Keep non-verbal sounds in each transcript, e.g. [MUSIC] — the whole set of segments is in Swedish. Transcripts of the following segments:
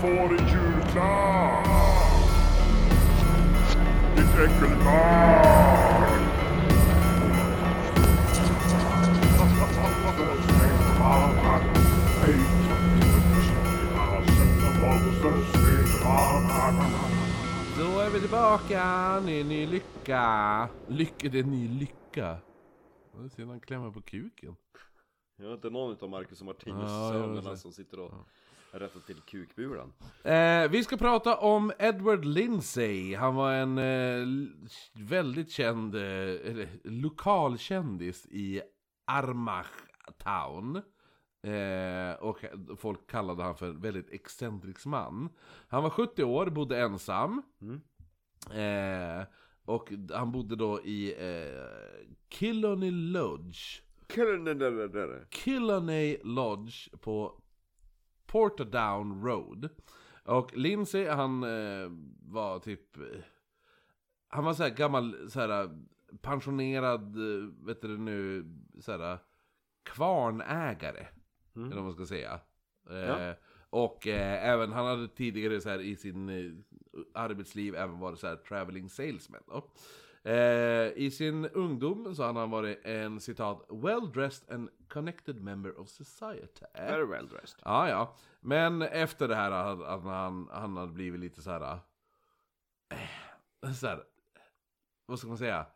får en julklapp! Ditt äckelbarn! Då är vi tillbaka, ny, ny lycka. Lycka, det är ny lycka. Jag ser han klämmer på kuken. Jag har inte någon utav Marcus och Martinus Ja, jag sönerna som sitter och rättar till kukbulan. Eh, vi ska prata om Edward Lindsay. Han var en eh, väldigt känd, eh, eller lokalkändis i Armagh Town. Eh, och folk kallade han för en väldigt excentrisk man. Han var 70 år, bodde ensam. Eh, och han bodde då i eh, Killoney Lodge. Killoney Lodge på Portadown Road. Och Lindsay, han eh, var typ... Han var så här gammal, så här pensionerad, eh, vet du nu, så här kvarnägare. Eller vad man ska säga. Eh, Ja. Och eh, även, han hade tidigare så här i sin eh, arbetsliv även varit så här traveling salesman då. Eh, I sin ungdom så hade han varit en citat well-dressed and connected member of society. Very well dressed. Ja, ja. Men efter det här att att han, han hade blivit lite så här. Eh, så här. Vad ska man säga?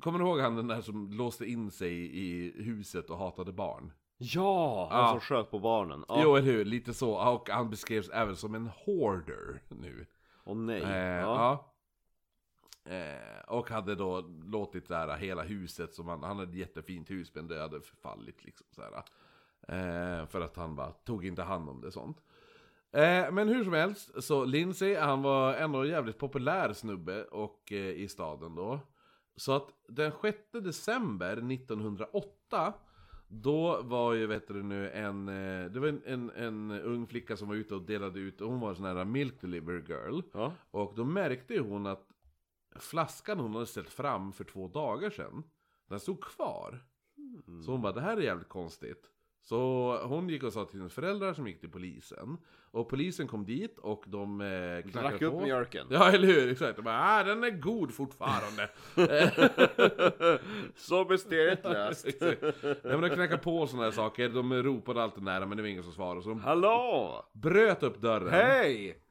Kommer du ihåg han den där som låste in sig i huset och hatade barn? Ja! Han Ja. som sköt på barnen. Ja. Jo, eller hur? Lite så. Och han beskrevs även som en hoarder nu. Åh nej. Eh, ja. ja. Eh, och hade då låtit det här hela huset, som han, han hade ett jättefint hus men det hade förfallit liksom så här. Eh, för att han bara tog inte hand om det sånt. Eh, men hur som helst, så Lindsay, han var ändå en jävligt populär snubbe och, eh, i staden då. Så att den 6 december 1908 då var ju, vet du nu, en, eh, det var en, en, en ung flicka som var ute och delade ut, hon var en sån här milk delivery girl. Ja. Och då märkte ju hon att flaskan hon hade ställt fram för två dagar sedan, den stod kvar. Så hon bara, det här är jävligt konstigt. Så hon gick och sa till sina föräldrar som gick till polisen. Och polisen kom dit och de eh, knackade Drack upp på. mjölken. Ja, eller hur? Exakt. De bara, ah, den är god fortfarande. [LAUGHS] Så mysteriet löst. [LAUGHS] Exakt. Nej, men de knackade på sådana här saker. De ropade alltid nära, men det var ingen som svarade. Så de Hallå! bröt upp dörren. Hej!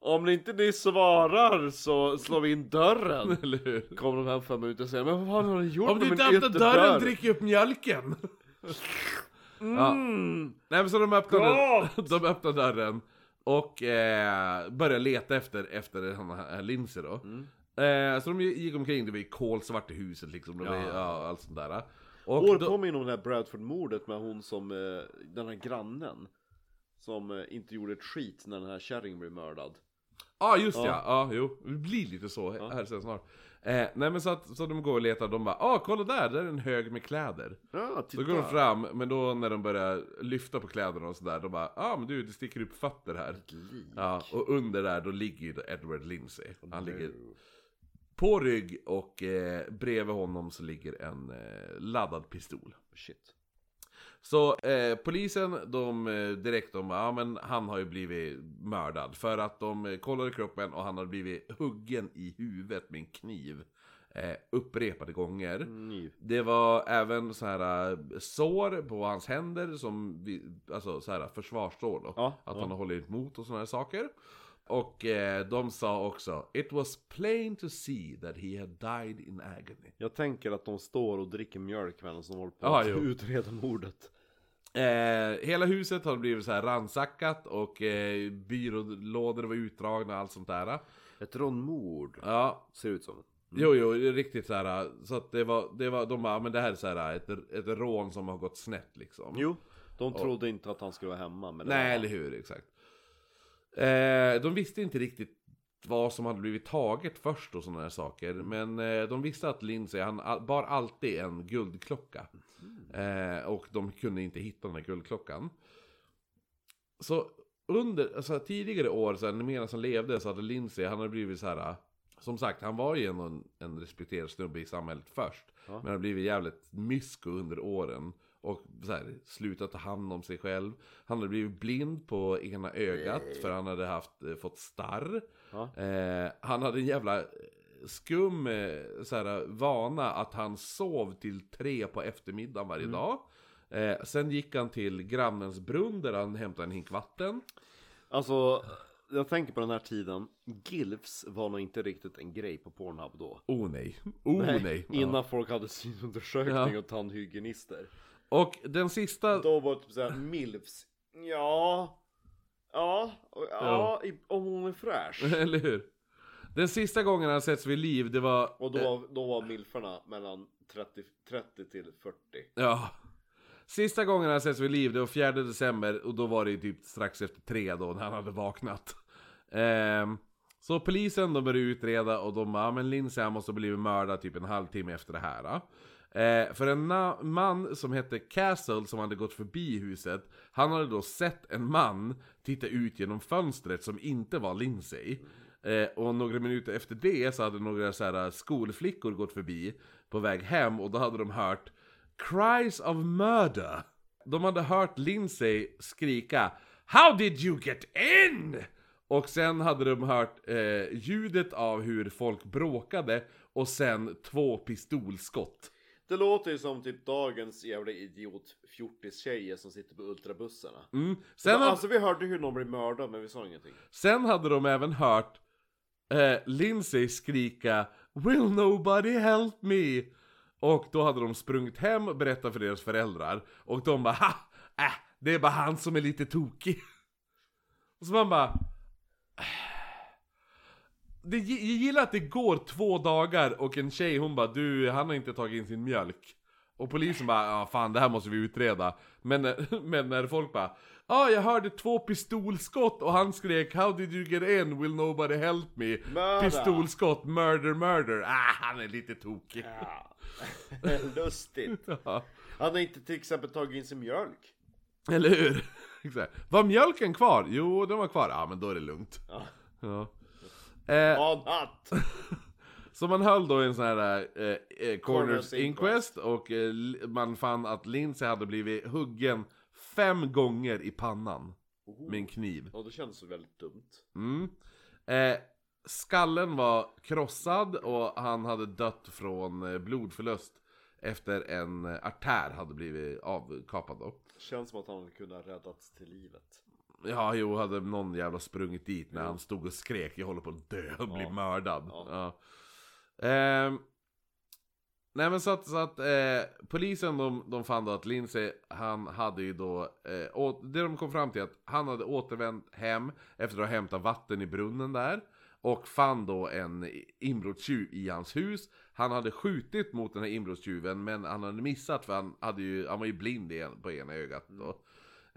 Om inte ni svarar så slår vi in dörren. [LAUGHS] Eller hur? Kommer de hem fem minuter och säger Men vad fan har ni gjort Om du inte öppnar ytterdörr?" dörren, drick upp mjölken! [LAUGHS] Ja. Mm. Nej men så de öppnade, Gott! [LAUGHS] de öppnade dörren och eh, började leta efter, efter den här Lindsay då. Mm. Eh, så de gick omkring, det var ju kolsvart i huset liksom, det var, Ja. ja, allt sånt där. Och År då, påminner om det här Bradford-mordet med hon som, eh, den här grannen Som eh, inte gjorde ett skit när den här kärringen blev mördad Ja just ja. Ja. ja, jo. Det blir lite så här sen snart. Eh, nej men så, att, så de går och letar, de bara ah kolla där, där är en hög med kläder. Ja, Så titta! går de fram, men då när de börjar lyfta på kläderna och sådär, de bara ah men du det sticker upp fötter här. Ja, och under där då ligger ju då Edward Lindsay. Han No. ligger på rygg och eh, bredvid honom så ligger en eh, laddad pistol. Shit Så eh, polisen, de eh, direkt de ja men han har ju blivit mördad. För att de eh, kollade kroppen och han hade blivit huggen i huvudet med en kniv. Eh, upprepade gånger. Kniv. Det var även så här eh, sår på hans händer som, vi, alltså så här försvarssår då. Ja, att ja. han har hållit emot och såna här saker. Och eh, de sa också It was plain to see that he had died in agony. Jag tänker att de står och dricker mjölk medan de håller på att jo. utreda mordet Eh, hela huset har blivit så här ransackat och eh, byrålådor var utdragna och allt sånt där. Ett rånmord Ja, ser ut som jo jo, det är riktigt så här. Så att det var, det var, de bara, men det här är så här ett, ett rån som har gått snett liksom. Jo, de trodde inte att han skulle vara hemma men det Nej, var... eller hur, exakt. Eh, de visste inte riktigt vad som hade blivit taget först och sådana här saker. Men eh, de visste att Lindsay, han bar alltid en guldklocka. Eh, och de kunde inte hitta den här guldklockan. Så under, alltså tidigare år, så här, medan han levde, så hade Lindsay, han hade blivit så här. Som sagt, han var ju en, en respekterad snubbe i samhället först. Men han har blivit jävligt mysko under åren. Och så här, slutat ta hand om sig själv. Han hade blivit blind på ena ögat för han hade haft, eh, fått starr. Ja. Eh, han hade en jävla eh, skum eh, så här, vana att han sov till tre på eftermiddagen varje dag. Eh, sen gick han till grannens brunn där han hämtade en hink vatten. Alltså, jag tänker på den här tiden. Gilfs var nog inte riktigt en grej på Pornhub då. Oh nej, oh nej. Innan Ja. folk hade synundersökning Ja. och tandhygienister. Och den sista... Då var det typ såhär, milfs. Ja. Ja. och- Ja, i, om hon är fräsch. [LAUGHS] Eller hur? Den sista gången han setts vid liv, det var... Och då, var- då var milfarna mellan 30, 30 till 40. Ja. Sista gången han setts vid liv, det var 4 december och då var det typ strax efter tre då när han hade vaknat. Ehm, så polisen de började utreda och de bara, "Ja, men Lindsay han måste ha blivit mördad typ en halvtimme efter det här. Då. Eh, för en man som hette Castle som hade gått förbi huset, han hade då sett en man titta ut genom fönstret som inte var Lindsay. Eh, och några minuter efter det så hade några så här eh, skolflickor gått förbi på väg hem och då hade de hört Cries of murder. De hade hört Lindsay skrika How did you get in? Och sen hade de hört eh, ljudet av hur folk bråkade och sen två pistolskott. Det låter ju som typ dagens jävla idiot fjortis-tjejer som sitter på ultrabussarna. Mm. Sen, ha- Alltså vi hörde hur någon blev mördad men vi sa ingenting. sen hade de även hört eh, Lindsay skrika Will nobody help me? Och då hade de sprungit hem och berättat för deras föräldrar. Och de bara ha! Äh, det är bara han som är lite tokig. [LAUGHS] Och så man bara... "Äh." Det, jag gillar att det går två dagar och en tjej hon bara du, han har inte tagit in sin mjölk. Och polisen bara, ja fan det här måste vi utreda. Men, [LAUGHS] men när folk bara, ja jag hörde två pistolskott och han skrek How did you get in? Will nobody help me? Mörda. Pistolskott, murder, murder. Ah, han är lite tokig. Ja. [LAUGHS] Lustigt. [LAUGHS] Ja. Han har inte till exempel tagit in sin mjölk. Eller hur? Var mjölken kvar? Jo, den var kvar. Ja, men då är det lugnt. Ja. Ja. Eh, Annat. [LAUGHS] så man höll då en sån här eh, eh, Corners Inquest och eh, man fann att Lindsay hade blivit huggen fem gånger i pannan med en kniv. Ja det känns väldigt dumt. Mm. Eh, skallen var krossad och han hade dött från eh, blodförlust efter en artär hade blivit avkapad då. Känns som att han kunde ha räddats till livet. Ja, jo, hade någon jävla sprungit dit när han stod och skrek Jag håller på att dö och bli Ja. mördad. Ja. Ehm, nej men så att, så att eh, polisen de, de fann då att Lindsay, han hade ju då, eh, å, det de kom fram till att han hade återvänt hem efter att ha hämtat vatten i brunnen där. Och fann då en inbrottstjuv i hans hus. Han hade skjutit mot den här inbrottstjuven men han hade missat för han, hade ju, han var ju blind i en, på ena ögat då.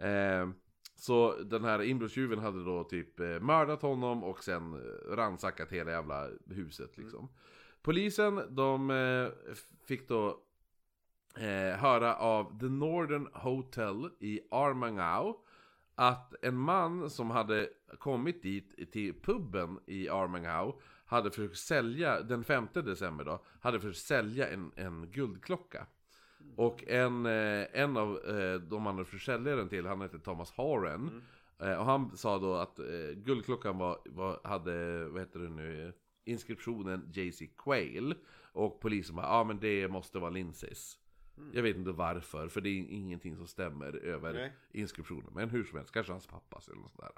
Ehm, så den här inbrottstjuven hade då typ eh, mördat honom och sen eh, ransackat hela jävla huset liksom. Polisen, de eh, fick då eh, höra av The Northern Hotel i Armangau att en man som hade kommit dit till puben i Armangau hade försökt sälja, den 5 december då, hade försökt sälja en, en guldklocka. Och en, eh, en av eh, de sälja den till, han hette Thomas Horan. Eh, och han sa då att guldklockan var, var, hade, vad heter det nu, inskriptionen JC Quayle. Och polisen bara, ja ah, men det måste vara Lindsays. Jag vet inte varför, för det är ingenting som stämmer över Nej. inskriptionen. Men hur som helst, kanske hans pappas eller något sådär.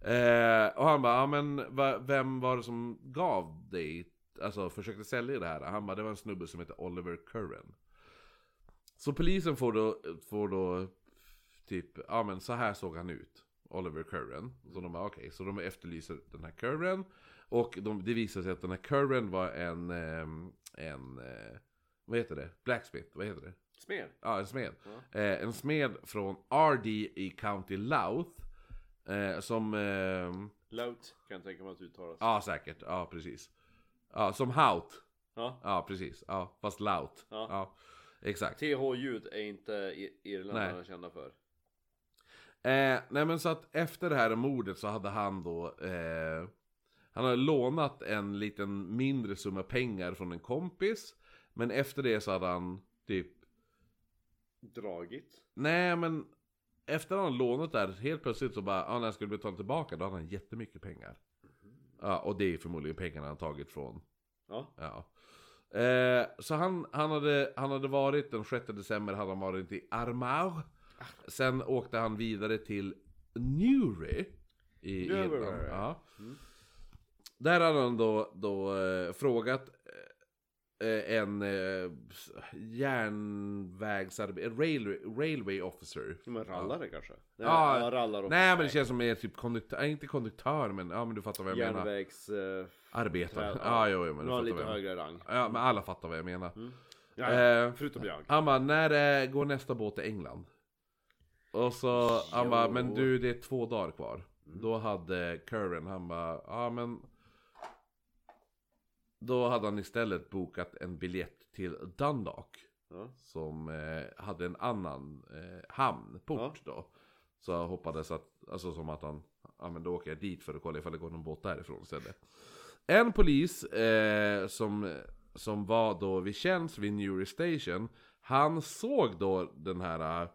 Eh, och han bara, ja men va, vem var det som gav dig, alltså försökte sälja det här? Han bara, det var en snubbe som heter Oliver Curran. Så polisen får då, får då typ, ja men så här såg han ut. Oliver Curran. Så de bara okej, så de efterlyser den här Curran. Och de, det visar sig att den här Curran var en, ehm, en, eh, vad heter det? Blacksmith, vad heter det? Smed. Ja, en smed. Eh, en smed från RD i County Louth. Eh, som, ehm, Lout kan jag tänka mig att uttalas. ja säkert, ja precis. Ja, som Hout. Ja. Ja, precis. Ja, fast Louth. Ja. ja exakt. TH-ljud är inte irländarna kända för. Eh, nej men så att efter det här mordet så hade han då eh, Han hade lånat en liten mindre summa pengar från en kompis Men efter det så hade han typ Dragit. Nej men efter han lånat där, helt plötsligt så bara, ja när jag skulle betala tillbaka då hade han jättemycket pengar. Ja, och det är förmodligen pengarna han tagit från, Ja. ja. Eh, så han, han, hade, han hade varit, den 6 december hade han varit i Armagh. Sen åkte han vidare till Newry. I. Irland. Ja. Där hade han då, då eh, frågat eh, en eh, järnvägsarbetare, railway, railway officer. Som en rallare kanske? Nej, Ja, ja rallar Nej men det känns som mer typ konduktör, inte konduktör men ja men du fattar vad jag menar. Järnvägs... Eh, Arbetare. trä- Ja, jo, jo men du har fattar lite vad jag menar. högre rang. Ja men alla fattar vad jag menar. Ja, ja. Eh, Förutom jag. Han bara, när eh, går nästa båt till England? Och så, han bara, men du det är två dagar kvar. Då hade Curran, han bara, ja men... Då hade han istället bokat en biljett till Dundalk. Ja. Som eh, hade en annan eh, hamnport då. Så jag hoppades att, alltså som att han, ja men då åker jag dit för att kolla ifall det går någon båt därifrån istället. En polis eh, som, som var då vid tjänst vid Newry Station, han såg då den här,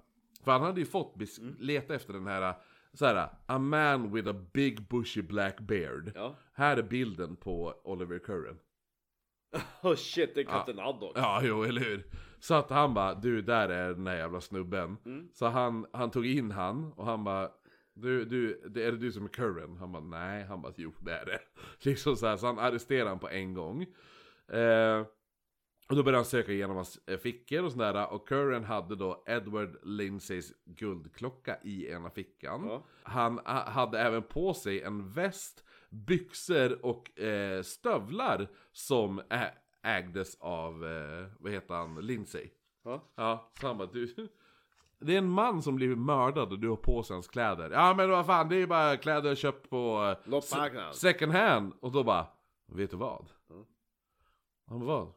för han hade ju fått bes- leta efter den här, så här, a man with a big bushy black beard. Ja. Här är bilden på Oliver Curran. [LAUGHS] Oh shit, det är katten Haddock. Ja, jo, eller hur? Så att han bara, du där är den där jävla snubben. Så han, han tog in han och han bara, du, du, det är det du som är Curran? Han bara, nej. Han bara, jo det är det. [LAUGHS] Liksom så här, så han arresterade han på en gång. Eh, och då började han söka igenom hans eh, fickor och sådär. Och Curran hade då Edward Lindsays guldklocka i ena fickan. Ja. Han ha- hade även på sig en väst, byxor och eh, stövlar som ä- ägdes av, eh, vad heter han, Lindsay. Ja. Ja, så han bara, du... [LAUGHS] Det är en man som blivit mördad och du har på sig hans kläder. Ja men vad fan, det är ju bara kläder jag köpt på eh, Loppmarknad. second hand. Och då bara, vet du vad? Ja. Han bara, vad?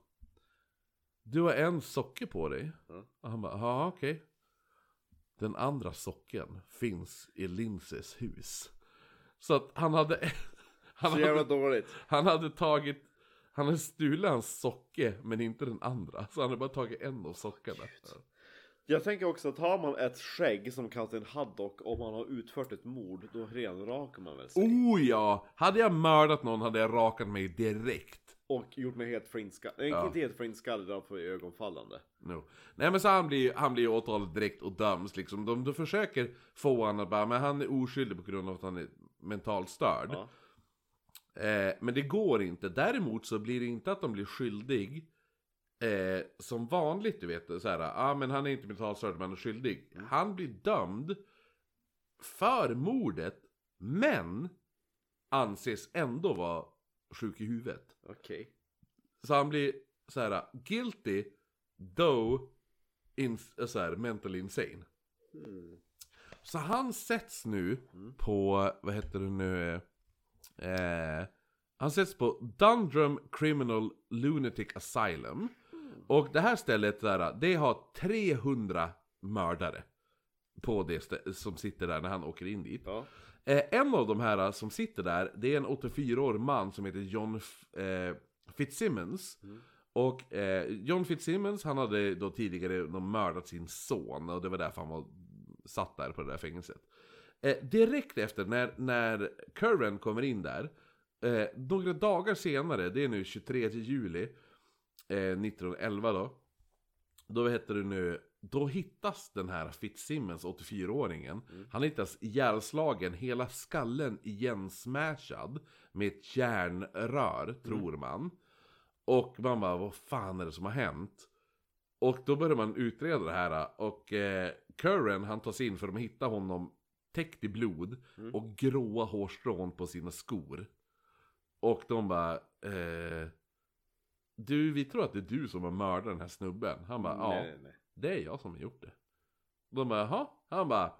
Du har en socke på dig. Ja. Och han bara, ja okej. Den andra socken finns i Lindsays hus. Så att han hade... Han Så jävla hade, dåligt. han hade tagit... Han hade stulit hans socke, men inte den andra. Så han hade bara tagit en av sockarna. Jag tänker också att har man ett skägg som kapten Haddock och man har utfört ett mord, då renrakar man väl sig. Oh ja! Hade jag mördat någon hade jag rakat mig direkt. Och gjort mig helt flintskallig. Nej, Ja. inte helt flintskallig, utan för ögonfallande. No. Nej men så han blir, han blir åtalad direkt och döms liksom. De, de försöker få honom att bara, men han är oskyldig på grund av att han är mentalt störd. Ja. Eh, men det går inte. Däremot så blir det inte att de blir skyldig. Eh, som vanligt du vet, så här, ah, men han är inte mentalt störd men han är skyldig. Han blir dömd för mordet, men anses ändå vara sjuk i huvudet. Okej. Så han blir så här guilty, though in, så här, mentally insane. Så han sätts nu på, vad heter det nu? Eh, han sätts på Dundrum Criminal Lunatic Asylum. Och det här stället där, det har 300 mördare. På det som sitter där när han åker in dit. Ja. Eh, en av de här som sitter där, det är en 84-årig man som heter John F- eh, Fitzsimmons. Och eh, John Fitzsimmons, han hade då tidigare mördat sin son och det var därför han var satt där på det där fängelset. Eh, direkt efter när, när Curran kommer in där, eh, några dagar senare, det är nu 23 juli eh, 1911 då. Då heter det nu, då hittas den här Fitzsimmons, 84-åringen. Han hittas ihjälslagen, hela skallen igensmashad med ett järnrör, tror man. Och man bara, vad fan är det som har hänt? Och då börjar man utreda det här och eh, Curran han tas in för att de hittar honom täckt i blod och gråa hårstrån på sina skor. Och de bara, eh, du vi tror att det är du som har mördat den här snubben. Han bara, ja. Nej, nej. Det är jag som har gjort det. De bara, jaha? Han bara,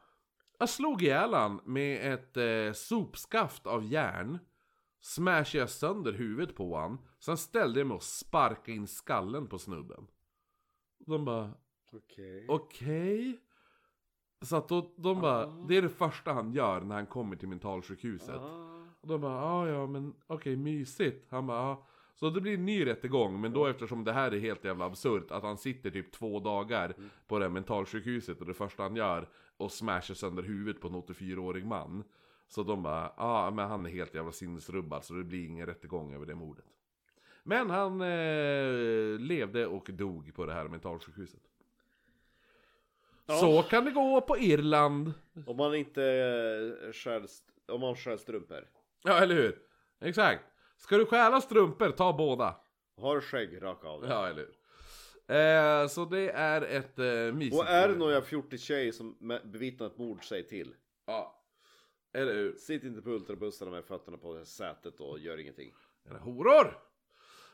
jag slog ihjäl han med ett eh, sopskaft av järn. Smashade jag sönder huvudet på han. Sen ställde jag mig och sparkade in skallen på snubben. De bara, Okej. okej? Så att då, de bara, det är det första han gör när han kommer till mentalsjukhuset. Ah. Och de bara, ah, ja men okej mysigt. Han bara, ah. Så det blir en ny rättegång, men då eftersom det här är helt jävla absurt, att han sitter typ två dagar på det här mentalsjukhuset och det första han gör, och smashar sönder huvudet på en 84-årig man. Så de bara, ja ah, men han är helt jävla sinnesrubbad, så det blir ingen rättegång över det mordet. Men han eh, levde och dog på det här mentalsjukhuset. Ja. Så kan det gå på Irland. Om man inte eh, stjäl, om man stjäl strumpor. Ja, eller hur? Exakt. Ska du stjäla strumpor, ta båda. Har skägg, raka av det. Ja, eller hur? Eh, så det är ett eh, mysigt... Och är det fjortis tjej som me- bevittnar ett mord, säg till. Ja. Eller hur? Sitt inte på ultrabussarna med fötterna på det sätet och gör ingenting. Eller horor!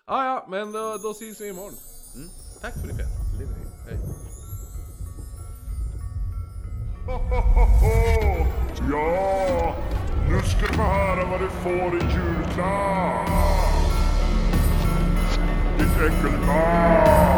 Ja, ja, men då, då syns vi imorgon. Mm. Tack för ikväll. Hej. Ska du få höra vad du får i julklapp. Ditt äckelbarn.